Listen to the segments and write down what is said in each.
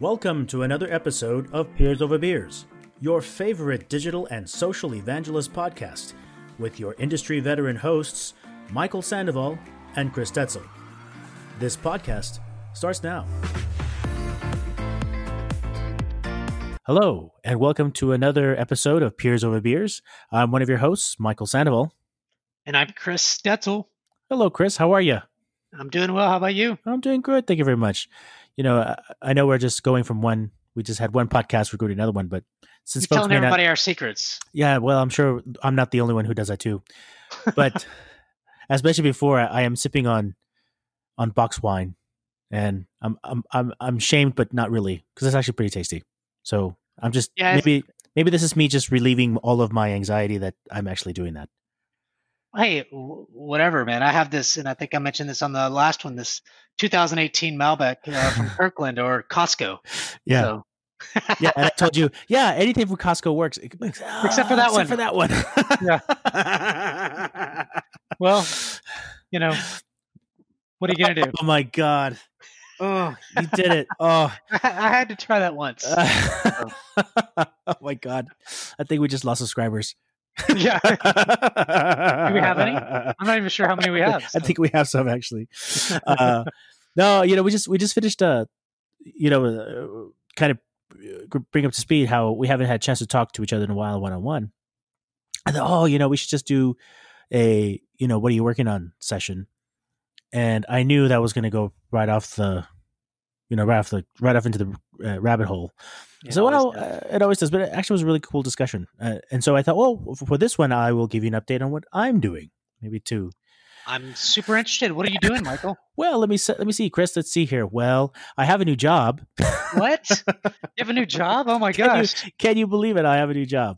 Welcome to another episode of Peers Over Beers, your favorite digital and social evangelist podcast, with your industry veteran hosts, Michael Sandoval and Chris Tetzel. This podcast starts now. Hello, and welcome to another episode of Peers Over Beers. I'm one of your hosts, Michael Sandoval. And I'm Chris Stetzel. Hello, Chris. How are you? I'm doing well. How about you? I'm doing good. Thank you very much. You know, I, I know we're just going from one. We just had one podcast. We're going to another one, but since You're telling may not- everybody our secrets. yeah, well, I'm sure I'm not the only one who does that too. But as mentioned before, I, I am sipping on on box wine, and I'm I'm I'm I'm shamed, but not really, because it's actually pretty tasty. So I'm just Yeah, maybe maybe this is me just relieving all of my anxiety that I'm actually doing that. Hey, w- whatever, man. I have this, and I think I mentioned this on the last one. This 2018 Malbec uh, from Kirkland or Costco. Yeah, So, yeah. And I told you, yeah, anything from Costco works, Except for that one. except one. For that one. Yeah. well, you know, what are you gonna do? Oh my god! Oh, You did it! Oh. I, I had to try that once. oh my god! I think we just lost subscribers. yeah, Do we have any? I'm not even sure how many we have. I think we have some actually. Uh, no, you know, we just we just finished. Uh, you know, uh, kind of uh, bring up to speed how we haven't had a chance to talk to each other in a while, one on one. I thought, oh, you know, we should just do a, you know, what are you working on session, and I knew that was going to go right off the, you know, right off the right off into the uh, rabbit hole. Yeah, so always well, uh, it always does, but it actually was a really cool discussion. Uh, and so I thought, well, for this one, I will give you an update on what I'm doing, maybe two. I'm super interested. What are you doing, Michael? Well, let me let me see, Chris. Let's see here. Well, I have a new job. What? You have a new job? Oh my Can you- gosh! Can you believe it? I have a new job.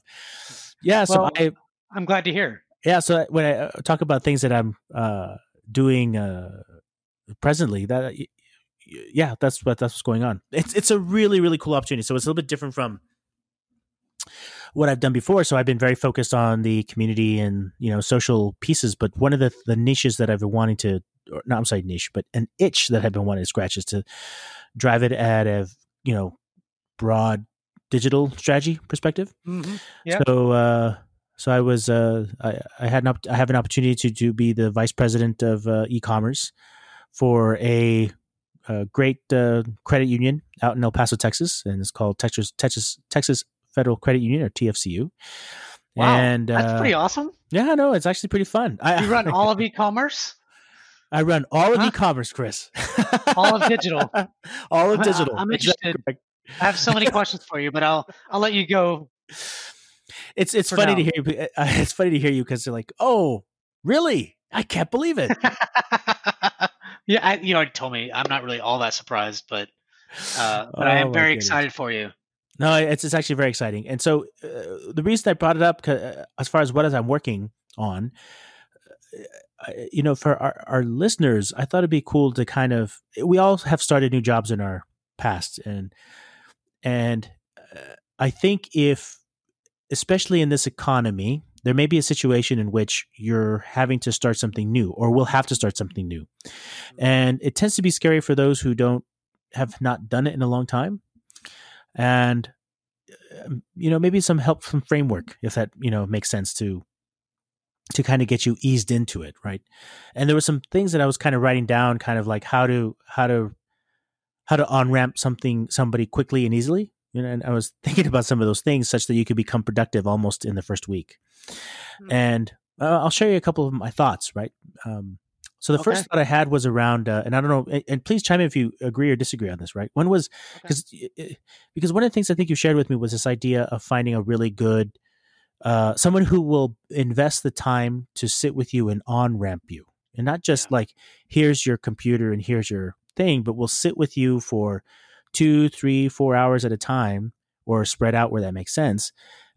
Yeah. So I I'm glad to hear. yeah. So when I uh, talk about things that I'm uh, doing uh, presently, that yeah, that's what that's what's going on. It's it's a really really cool opportunity. So it's a little bit different from what I've done before. So I've been very focused on the community and you know social pieces. But one of the the niches that I've been wanting to, or not I'm sorry niche, but an itch that I've been wanting to scratch is to drive it at a you know broad digital strategy perspective. Mm-hmm. Yeah. So uh, so I was uh, I, I had an op- I have an opportunity to to be the vice president of uh, e-commerce for a, a great uh, credit union out in El Paso, Texas, and it's called Texas Texas Texas Federal Credit Union or TFCU. Wow, and that's uh, pretty awesome. yeah, no, it's actually pretty fun. I You run all of e-commerce, I run all of Huh? e-commerce, Chris. all of digital. all of I- digital. I'm interested. correct. I have so many questions for you, but I'll I'll let you go. It's it's funny to hear you. It's funny to hear you because they're like, oh, really? I can't believe it. Yeah, I, you already told me. I'm not really all that surprised, but uh, but I Oh, am very excited for you. No, it's it's actually very exciting. And so uh, the reason I brought it up, uh, as far as what as I'm working on, uh, you know, for our, our listeners, I thought it'd be cool to kind of. We all have started new jobs in our past, and and uh, I think if, especially in this economy, there may be a situation in which you're having to start something new, or will have to start something new, and it tends to be scary for those who don't have not done it in a long time. And um, you know maybe some help from framework if that you know makes sense to to kind of get you eased into it right? And there were some things that i was kind of writing down kind of like how to how to how to on ramp something somebody quickly and easily you know and i was thinking about some of those things such that you could become productive almost in the first week Hmm. and uh, i'll share you a couple of my thoughts right um so the first thought I had was around, uh, and I don't know, and, and please chime in if you agree or disagree on this. Right? One was because because one of the things I think you shared with me was this idea of finding a really good uh, someone who will invest the time to sit with you and on ramp you, and not just Yeah. like here's your computer and here's your thing, but will sit with you for two, three, four hours at a time, or spread out where that makes sense,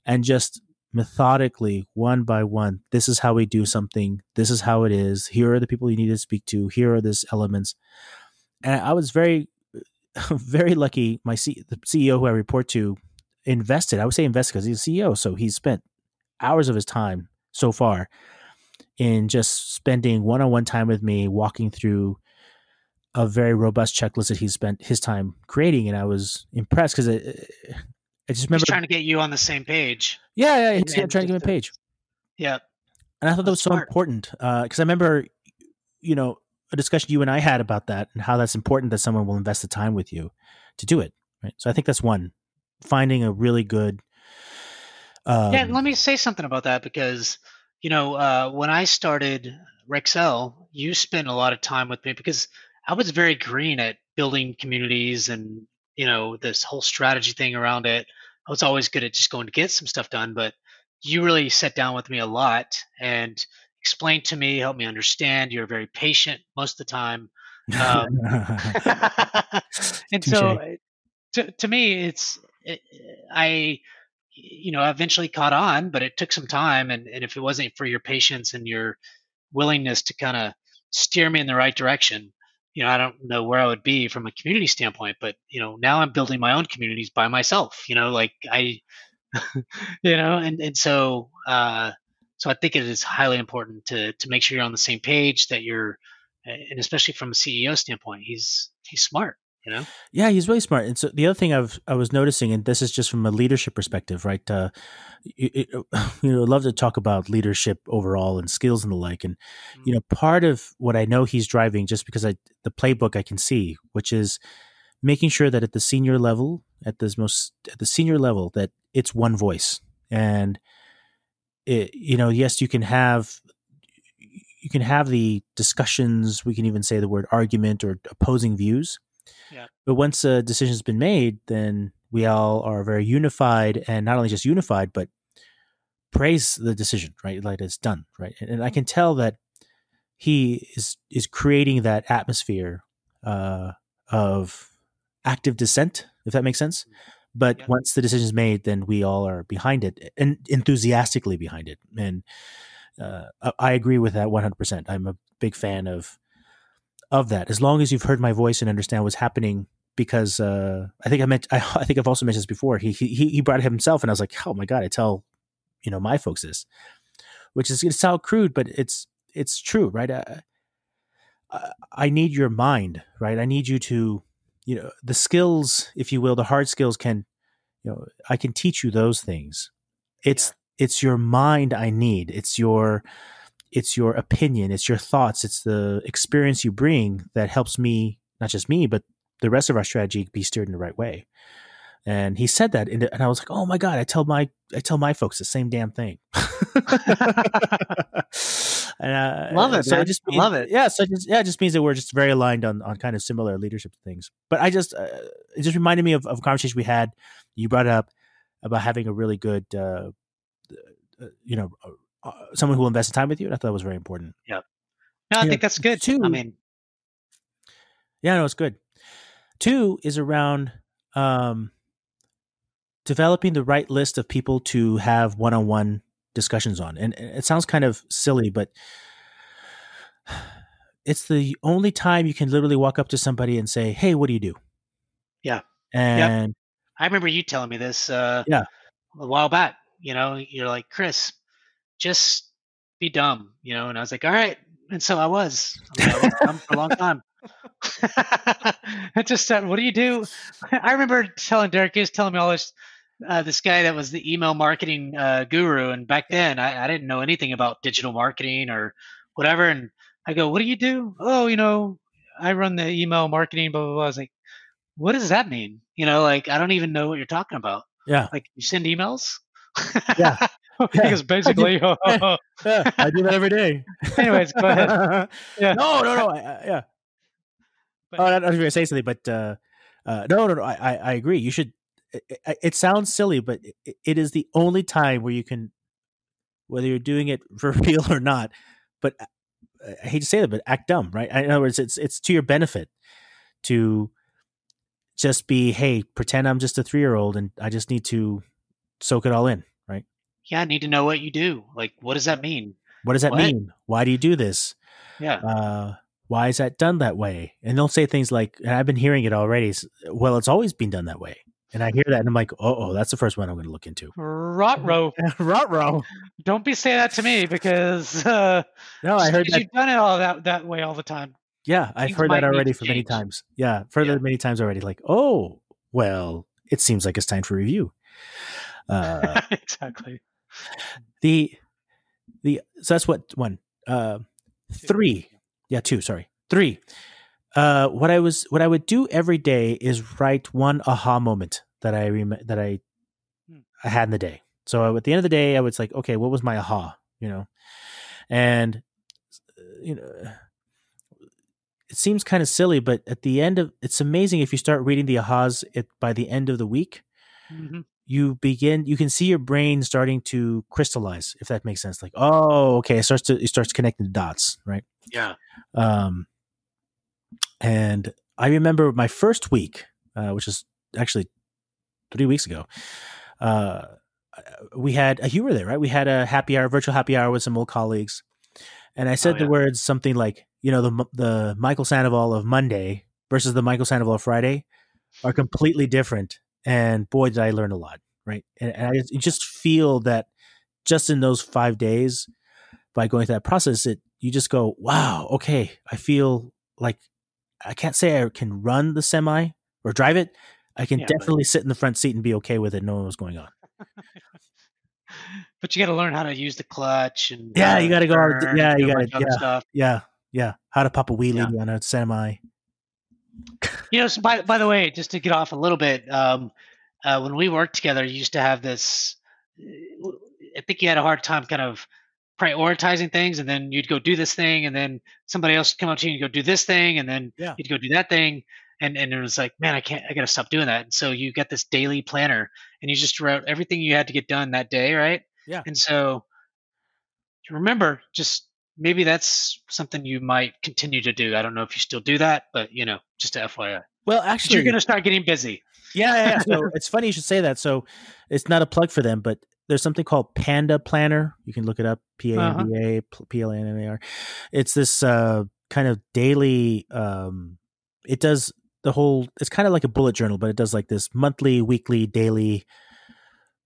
and just methodically one by one this is how we do something this is how it is here are the people you need to speak to here are these elements. And i was very very lucky my C- the ceo who i report to invested i would say invested because he's a ceo so he's spent hours of his time so far in just spending one-on-one time with me walking through a very robust checklist that he spent his time creating, and I was impressed because I just remember He's trying to get you on the same page. Yeah, yeah, he's And trying to get me a uh, page, Yeah. and I thought that was so important because I remember, you know, a discussion you and I had about that and how that's important that someone will invest the time with you to do it. Right. So I think that's one finding a really good. Um, yeah, let me say something about that because you know uh, when I started Rexel, you spent a lot of time with me because I was very green at building communities and you know this whole strategy thing around it. I was always good at just going to get some stuff done, but you really sat down with me a lot and explained to me, helped me understand. You're very patient most of the time. Um, and so to, to me it's it, i you know eventually caught on but it took some time and, and if it wasn't for your patience and your willingness to kind of steer me in the right direction you know i don't know where i would be from a community standpoint but you know now i'm building my own communities by myself you know like i you know and and so uh so i think it is highly important to to make sure you're on the same page that you're and especially from a ceo standpoint he's he's smart you know Yeah, he's really smart. And so the other thing I've I was noticing, and this is just from a leadership perspective, right? Uh, you, you know, love to talk about leadership overall and skills and the like. And you know, part of what I know he's driving, just because I the playbook I can see, which is making sure that at the senior level, at this most at the senior level, that it's one voice. And it, you know, yes, you can have you can have the discussions. We can even say the word argument or opposing views. Yeah. But once a decision's been made, then we all are very unified, and not only just unified, but praise the decision, right? Like it's done, right? And, and I can tell that he is is creating that atmosphere uh, of active dissent, if that makes sense. But Yeah. once the decision is made, then we all are behind it and enthusiastically behind it. And uh, I, I agree with that one hundred percent. I'm a big fan of of that. As long as you've heard my voice and understand what's happening, because uh, I think I meant I, I think I've also mentioned this before. He he he brought it himself, and I was like, oh my god, I tell you know my folks this, which is it's sound crude, but it's it's true, right? I, I, I need your mind, right? I need you to, you know, the skills, if you will, the hard skills can, you know, I can teach you those things. It's it's your mind I need. It's your it's your opinion, it's your thoughts, it's the experience you bring that helps me, not just me, but the rest of our strategy be steered in the right way. And he said that, and and I was like, "Oh my god!" I tell my I tell my folks the same damn thing. and, uh, Love it, So man. it just I means- love it. Yeah, so it just, yeah, it just means that we're just very aligned on on kind of similar leadership things. But I just uh, it just reminded me of, of a conversation we had. You brought up about having a really good, uh, uh, you know, uh, someone who will invest in time with you, and I thought it was very important. Yeah. No i Yeah, think that's good two- i mean Yeah, no, it's good. Two is around um, developing the right list of people to have one-on-one discussions on, and it sounds kind of silly, but it's the only time you can literally walk up to somebody and say, "Hey, what do you do?" Yeah. and i remember you telling me this uh Yeah. a while back you know you're like chris just be dumb you know and i was like all right and so i was I, was for a long time I just said, "What do you do?" I remember telling Derek, he was telling me all this. Uh, this guy that was the email marketing uh, guru, and back then I, I didn't know anything about digital marketing or whatever. And I go, "What do you do?" Oh, you know, I run the email marketing. Blah blah blah. I was like, "What does that mean?" You know, like I don't even know what you're talking about. yeah, Like you send emails. Yeah. because basically, yeah, I do that every day. anyways, go ahead. Yeah. No, no, no. I, I, yeah. But- oh, I know if you're gonna say something, but uh, uh, no, no, no. I, I, I agree. You should. It, it, sounds silly, but it, it is the only time where you can, whether you're doing it for real or not. But uh, I hate to say that, but act dumb, right? In other words, it's it's to your benefit to just be, hey, pretend I'm just a three year old and I just need to soak it all in? Yeah, I need to know what you do. Like, what does that mean? What does that What? mean? Why do you do this? Yeah. uh, why is that done that way? And they'll say things like, and I've been hearing it already. Well, it's always been done that way. And I hear that, and I'm like, oh, oh that's the first one I'm going to look into. Rotro. Rot row. Don't be saying that to me because uh, No, I heard that. you've done it all that that way all the time. Yeah, I've Things heard that already for many times. Yeah, I've Yeah. many times already. Like, oh, well, it seems like it's time for review. Uh, exactly. The the so that's what one uh three yeah two sorry three. Uh what i was what i would do every day is write one aha moment that i rem- that i Hmm. i had in the day. So at the end of the day i was like okay what was my aha you know? And you know it seems kind of silly but at the end of it's amazing if you start reading the ahas it by the end of the week hmm you begin you can see your brain starting to crystallize if that makes sense. Like oh okay it starts to it starts connecting the dots right? Yeah. um and i remember my first week uh, which is actually three weeks ago uh we had uh, you were there right? We had a happy hour virtual happy hour with some old colleagues. And i said Oh, the words something like you know the the michael sandoval of monday versus the michael sandoval of friday are completely different and boy did i learn a lot right and, and i just, feel that just in those five days by going through that process it you just go wow okay i feel like i can't say i can run the semi or drive it i can Yeah, but- definitely sit in the front seat and be okay with it knowing what's going on But you got to learn how to use the clutch and Yeah, you gotta go out- turn yeah, you gotta- bunch yeah. stuff. yeah yeah how to pop a wheelie Yeah. on a semi You know, so by by the way, just to get off a little bit, um, uh, when we worked together, you used to have this. I think you had a hard time kind of prioritizing things, and then you'd go do this thing, and then somebody else come up to you and go do this thing, and then Yeah. you'd go do that thing, and and it was like, man, I can't, I got to stop doing that. And so you get this daily planner, and you just wrote everything you had to get done that day, right? Yeah. And so remember, just maybe that's something you might continue to do. I don't know if you still do that, but you know, just a FYI. well actually you're going to start getting busy. Yeah, yeah. So it's funny you should say that. So it's not a plug for them, but there's something called Panda Planner. You can look it up. P A N D A P L A N N A R. It's this uh, kind of daily. Um, it does the whole. It's kind of like a bullet journal, but it does like this monthly, weekly, daily.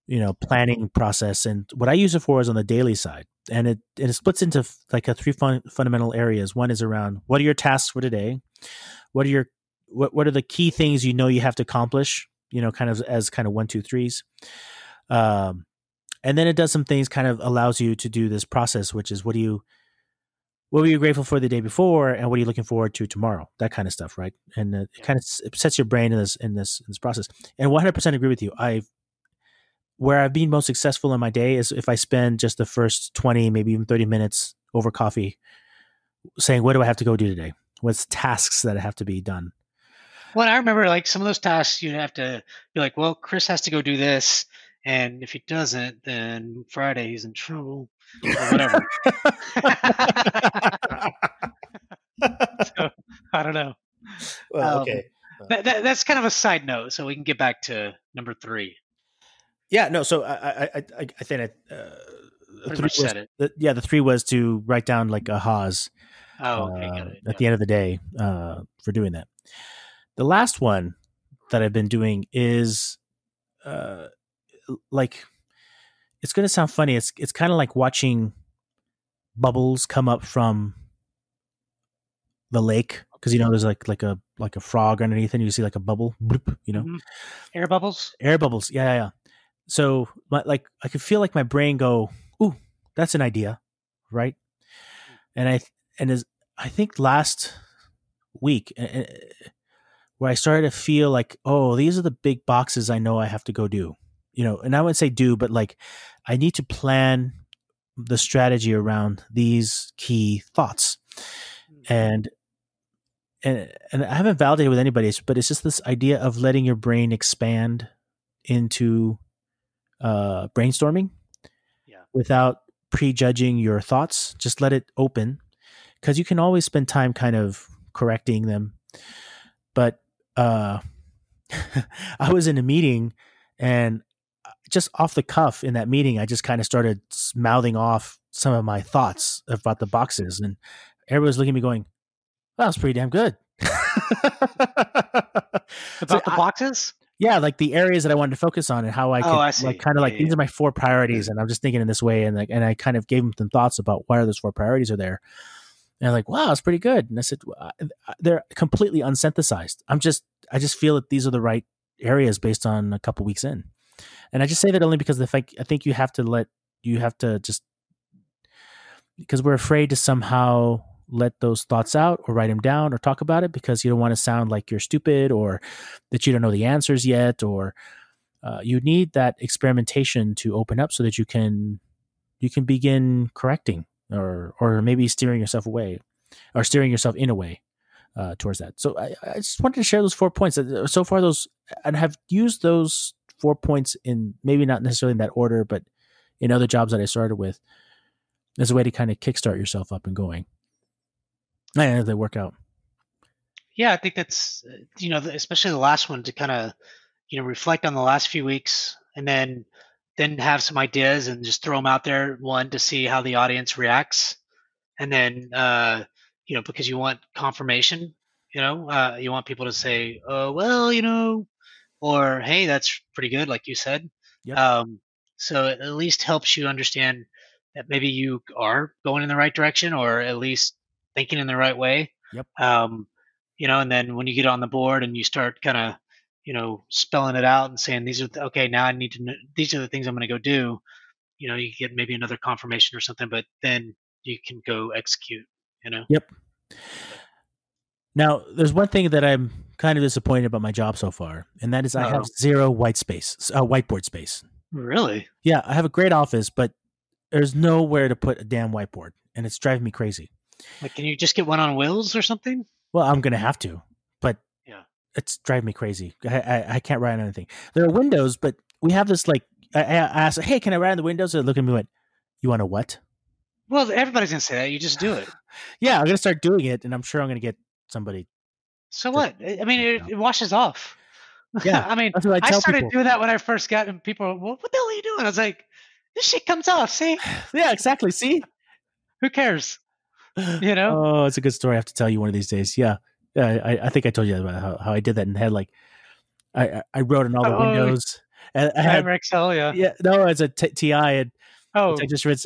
You know, planning process, and what I use it for is on the daily side, and it and it splits into f- like a three fun, fundamental areas. One is around what are your tasks for today, what are your what what are the key things you know you have to accomplish you know kind of as kind of one two threes? Um and then it does some things kind of allows you to do this process which is what do you what were you grateful for the day before and what are you looking forward to tomorrow? That kind of stuff right? And uh, it kind of s- sets your brain in this in this in this process. And 100% agree with you. I've where i've been most successful in my day is if i spend just the first 20 maybe even 30 minutes over coffee saying what do i have to go do today what's tasks that have to be done Well, I remember like some of those tasks you'd have to be like, well, Chris has to go do this. And if he doesn't, then Friday he's in trouble or whatever. so, I don't know. well, Um, okay. That, that, that's kind of a side note. So we can get back to number three. Yeah, no. So I, I, I, I I think I, uh, three was, said it. the, yeah, the three was to write down like ahas Oh, okay. uh, got it. at the end of the day uh, for doing that. The last one that I've been doing is uh, like it's going to sound funny. It's it's kind of like watching bubbles come up from the lake because you know there's like like a like a frog underneath and you see like a bubble, bloop, you know Mhm. Air bubbles. air bubbles. Yeah, yeah, yeah. So my, like I could feel like my brain go, "Ooh, that's an idea," right? And I and as I think last week uh, where I started to feel like, "Oh, these are the big boxes I know I have to go do." You know, and I wouldn't say do, but like I need to plan the strategy around these key thoughts and and and I haven't validated with anybody, but it's just this idea of letting your brain expand into uh, brainstorming, Yeah. without prejudging your thoughts. Just let it open, because you can always spend time kind of correcting them. But uh, I was in a meeting, and uh, just off the cuff in that meeting, I just kind of started mouthing off some of my thoughts about the boxes, and everybody was looking at me going, "That was pretty damn good." About the I- boxes? Yeah, like the areas that I wanted to focus on and how I Oh, I see. like kind of like Yeah, these yeah. are my four priorities, and I'm just thinking in this way, and like and I kind of gave them some thoughts about why are those four priorities are there, they're like, wow, it's pretty good. And I said, they're completely unsynthesized. I'm just, I just feel that these are the right areas based on a couple weeks in. And I just say that only because the fact I think you have to let, you have to just, because we're afraid to somehow let those thoughts out or write them down or talk about it because you don't want to sound like you're stupid or that you don't know the answers yet or uh, you need that experimentation to open up so that you can you can begin correcting or or maybe steering yourself away or steering yourself in a way uh, towards that. So I, I, just wanted to share those four points. Uh, so far, those and have used those four points in maybe not necessarily in that order, but in other jobs that I started with as a way to kind of kickstart yourself up and going. And they work out. Yeah, I think that's you know especially the last one to kind of you know reflect on the last few weeks and then then have some ideas and just throw them out there one to see how the audience reacts and then uh, you know because you want confirmation you know uh, you want people to say oh well you know or hey that's pretty good like you said yep. um, so it at least helps you understand that maybe you are going in the right direction or at least thinking in the right way yep um, you know and then when you get on the board and you start kind of you know, spelling it out and saying these are the, okay. Now I need to. Know, these are the things I'm going to go do. You know, you get maybe another confirmation or something, but then you can go execute. You know. Yep. Now, there's one thing that I'm kind of disappointed about my job so far, and that is I have zero white space, uh, whiteboard space. Really? Yeah, I have a great office, but there's nowhere to put a damn whiteboard, and it's driving me crazy. Like, can you just get one on wheels or something? Well, I'm gonna have to but yeah, it's driving me crazy. I, I, I can't ride on anything. There are windows, but we have this like I, I asked, hey, can I ride on the windows? They look at me went, you want a what? Well, everybody's gonna say that. You just do it. yeah, I'm gonna start doing it, and I'm sure I'm gonna get somebody. So to, what? I mean, it, it washes off. Yeah, I mean, I, I, started people. doing that when I first got, and people, were, well, what the hell are you doing? I was like, this shit comes off. See? yeah, exactly. See? Who cares? You know? Oh, it's a good story. I have to tell you one of these days. Yeah. I, I think I told you about how, how I did that and had like I I wrote in all the oh, windows. And I had Excel, yeah. Yeah, no, it's a t- TI and oh, I just read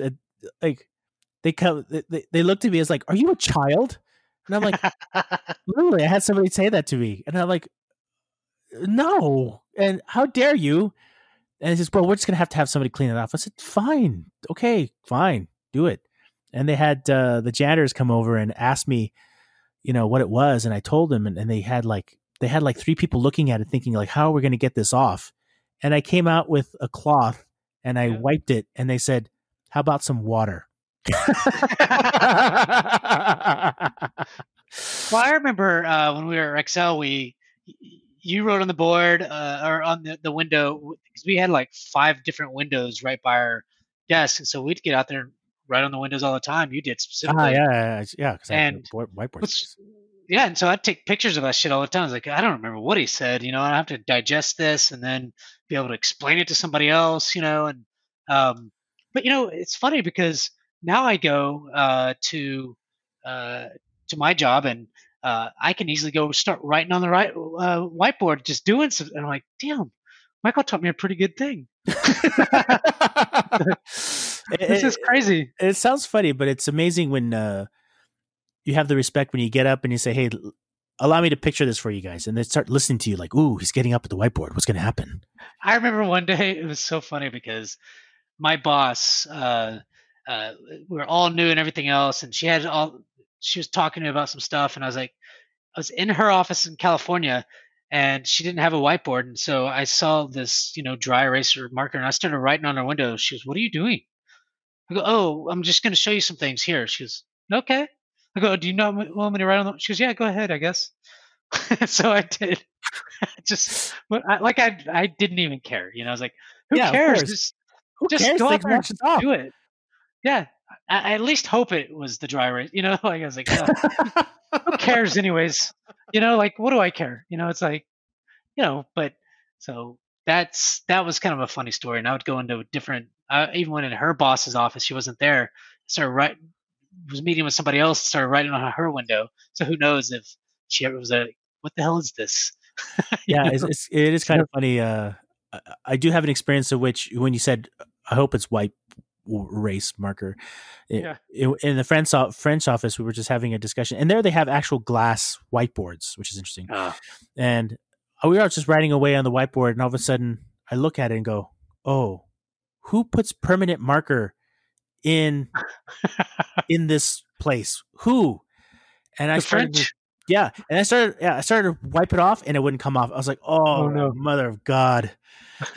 like they come they, they looked at me as like, "Are you a child?" And I'm like, literally, I had somebody say that to me, and I'm like, "No!" And how dare you? And he says, "Well, we're just gonna have to have somebody clean it off." I said, "Fine, okay, fine, do it." And they had uh, the janitors come over and ask me you know what it was and i told them and, and they had like they had like three people looking at it thinking like how are we going to get this off and i came out with a cloth and i yeah. wiped it and they said how about some water well i remember uh, when we were at excel we you wrote on the board uh, or on the, the window because we had like five different windows right by our desk and so we'd get out there right on the windows all the time. You did specifically. Ah, yeah, yeah, yeah. and whiteboards. Yeah, and so I'd take pictures of that shit all the time. I was like, I don't remember what he said. You know, I have to digest this and then be able to explain it to somebody else. You know, and um, but you know, it's funny because now I go uh, to uh, to my job and uh, I can easily go start writing on the right uh, whiteboard, just doing something. And I'm like, damn, Michael taught me a pretty good thing. this is crazy. It, it, sounds funny, but it's amazing when uh, you have the respect when you get up and you say, "Hey, allow me to picture this for you guys," and they start listening to you like, "Ooh, he's getting up at the whiteboard. What's going to happen?" I remember one day it was so funny because my boss, uh, uh, we are all new and everything else, and she had all. She was talking to me about some stuff, and I was like, I was in her office in California, and she didn't have a whiteboard and so i saw this you know dry eraser marker and i started writing on her window she goes what are you doing i go oh i'm just going to show you some things here. She goes okay. I go do you know want me to write on them she goes yeah go ahead i guess. So i did. Just like i i didn't even care you know i was like who yeah, cares? just, who just cares? go out there and do it. Yeah I, I, at least hope it was the dry erase you know? Like i was like oh, who cares anyways? You know, like what do I care? You know, it's like, you know, but so that's that was kind of a funny story. And I would go into a different, uh, even when in her boss's office, she wasn't there. Started writing, was meeting with somebody else, started writing on her window. So who knows if she ever was a, what the hell is this? yeah, it's, it's, it is kind of funny. Uh, I do have an experience of which when you said, I hope it's white race marker. It- Yeah. it- in the French French office, we were just having a discussion, and there they have actual glass whiteboards, which is interesting. Uh, And we were just writing away on the whiteboard, and all of a sudden, I look at it and go, "Oh, who puts permanent marker in in this place? Who?" And I the started, French. yeah, and I started, yeah, I started to wipe it off, and it wouldn't come off. I was like, "Oh, Oh, no. mother of God!"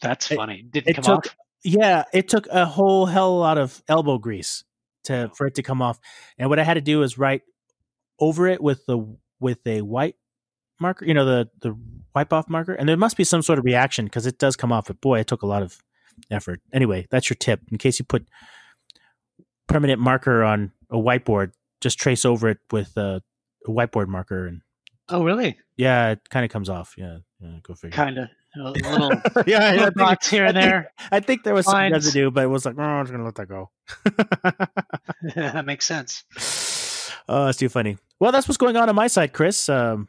That's It- funny. Didn't it come took- off. yeah, it took a whole hell lot of elbow grease to Oh. for it to come off. And what I had to do is write over it with the with a white marker, you know, the the wipe off marker. And there must be some sort of reaction because it does come off. But boy, it took a lot of effort. Anyway, that's your tip in case you put permanent marker on a whiteboard. Just trace over it with a, a whiteboard marker, and Oh, really? yeah, it kind of comes off. Yeah, yeah go figure. Kind of. A little, yeah, I little think- dots here and I think- there. I think there was some Lines. residue, but it was like, oh, I'm just gonna let that go. that makes sense. oh, that's too funny. Well, that's what's going on on my side, Chris. Um,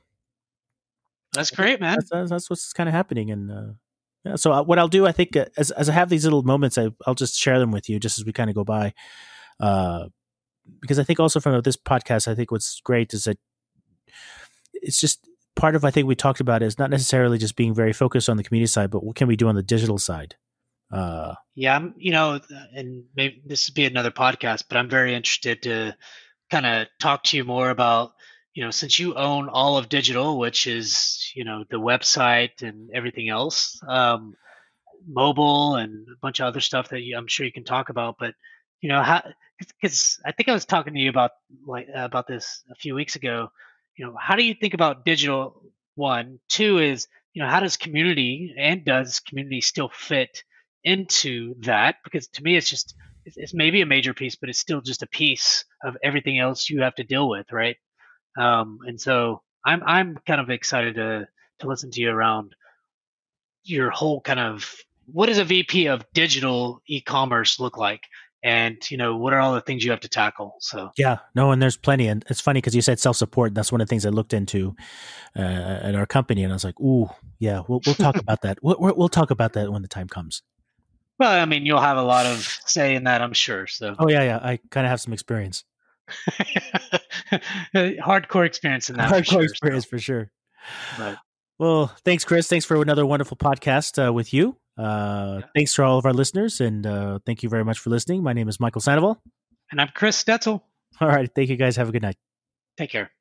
That's great, man. that's, that's, that's what's kind of happening, and uh, yeah. So uh, what I'll do, I think, uh, as as I have these little moments, I, I'll just share them with you, just as we kind of go by. Uh, because I think also from this podcast, I think what's great is that it's just part of I think we talked about is not necessarily just being very focused on the community side, but what can we do on the digital side? Uh, Yeah, I'm, you know, and maybe this would be another podcast, but I'm very interested to kind of talk to you more about, you know, since you own all of digital, which is, you know, the website and everything else, um, mobile and a bunch of other stuff that you, I'm sure you can talk about. But, you know, how, because I think I was talking to you about like about this a few weeks ago. You know, how do you think about digital? One, two is, you know, how does community and does community still fit into that because to me it's just it's, it's maybe a major piece but it's still just a piece of everything else you have to deal with right um, and so i'm i'm kind of excited to to listen to you around your whole kind of what does a vp of digital e-commerce look like and you know what are all the things you have to tackle so Yeah, no, and there's plenty, and it's funny because you said self support. That's one of the things I looked into uh, at our company, and I was like, "Ooh, yeah, we'll we'll talk about that. We'll, we'll we'll talk about that when the time comes." well i mean you'll have a lot of say in that i'm sure so Oh yeah, yeah, I kind of have some experience, hardcore experience in that for hardcore sure, so, experience for sure. but Well, thanks, Chris. Thanks for another wonderful podcast uh, with you. Uh, Yeah. Thanks to all of our listeners, and uh, thank you very much for listening. My name is Michael Sandoval. and i'm chris stetzel All right, thank you guys. Have a good night. take care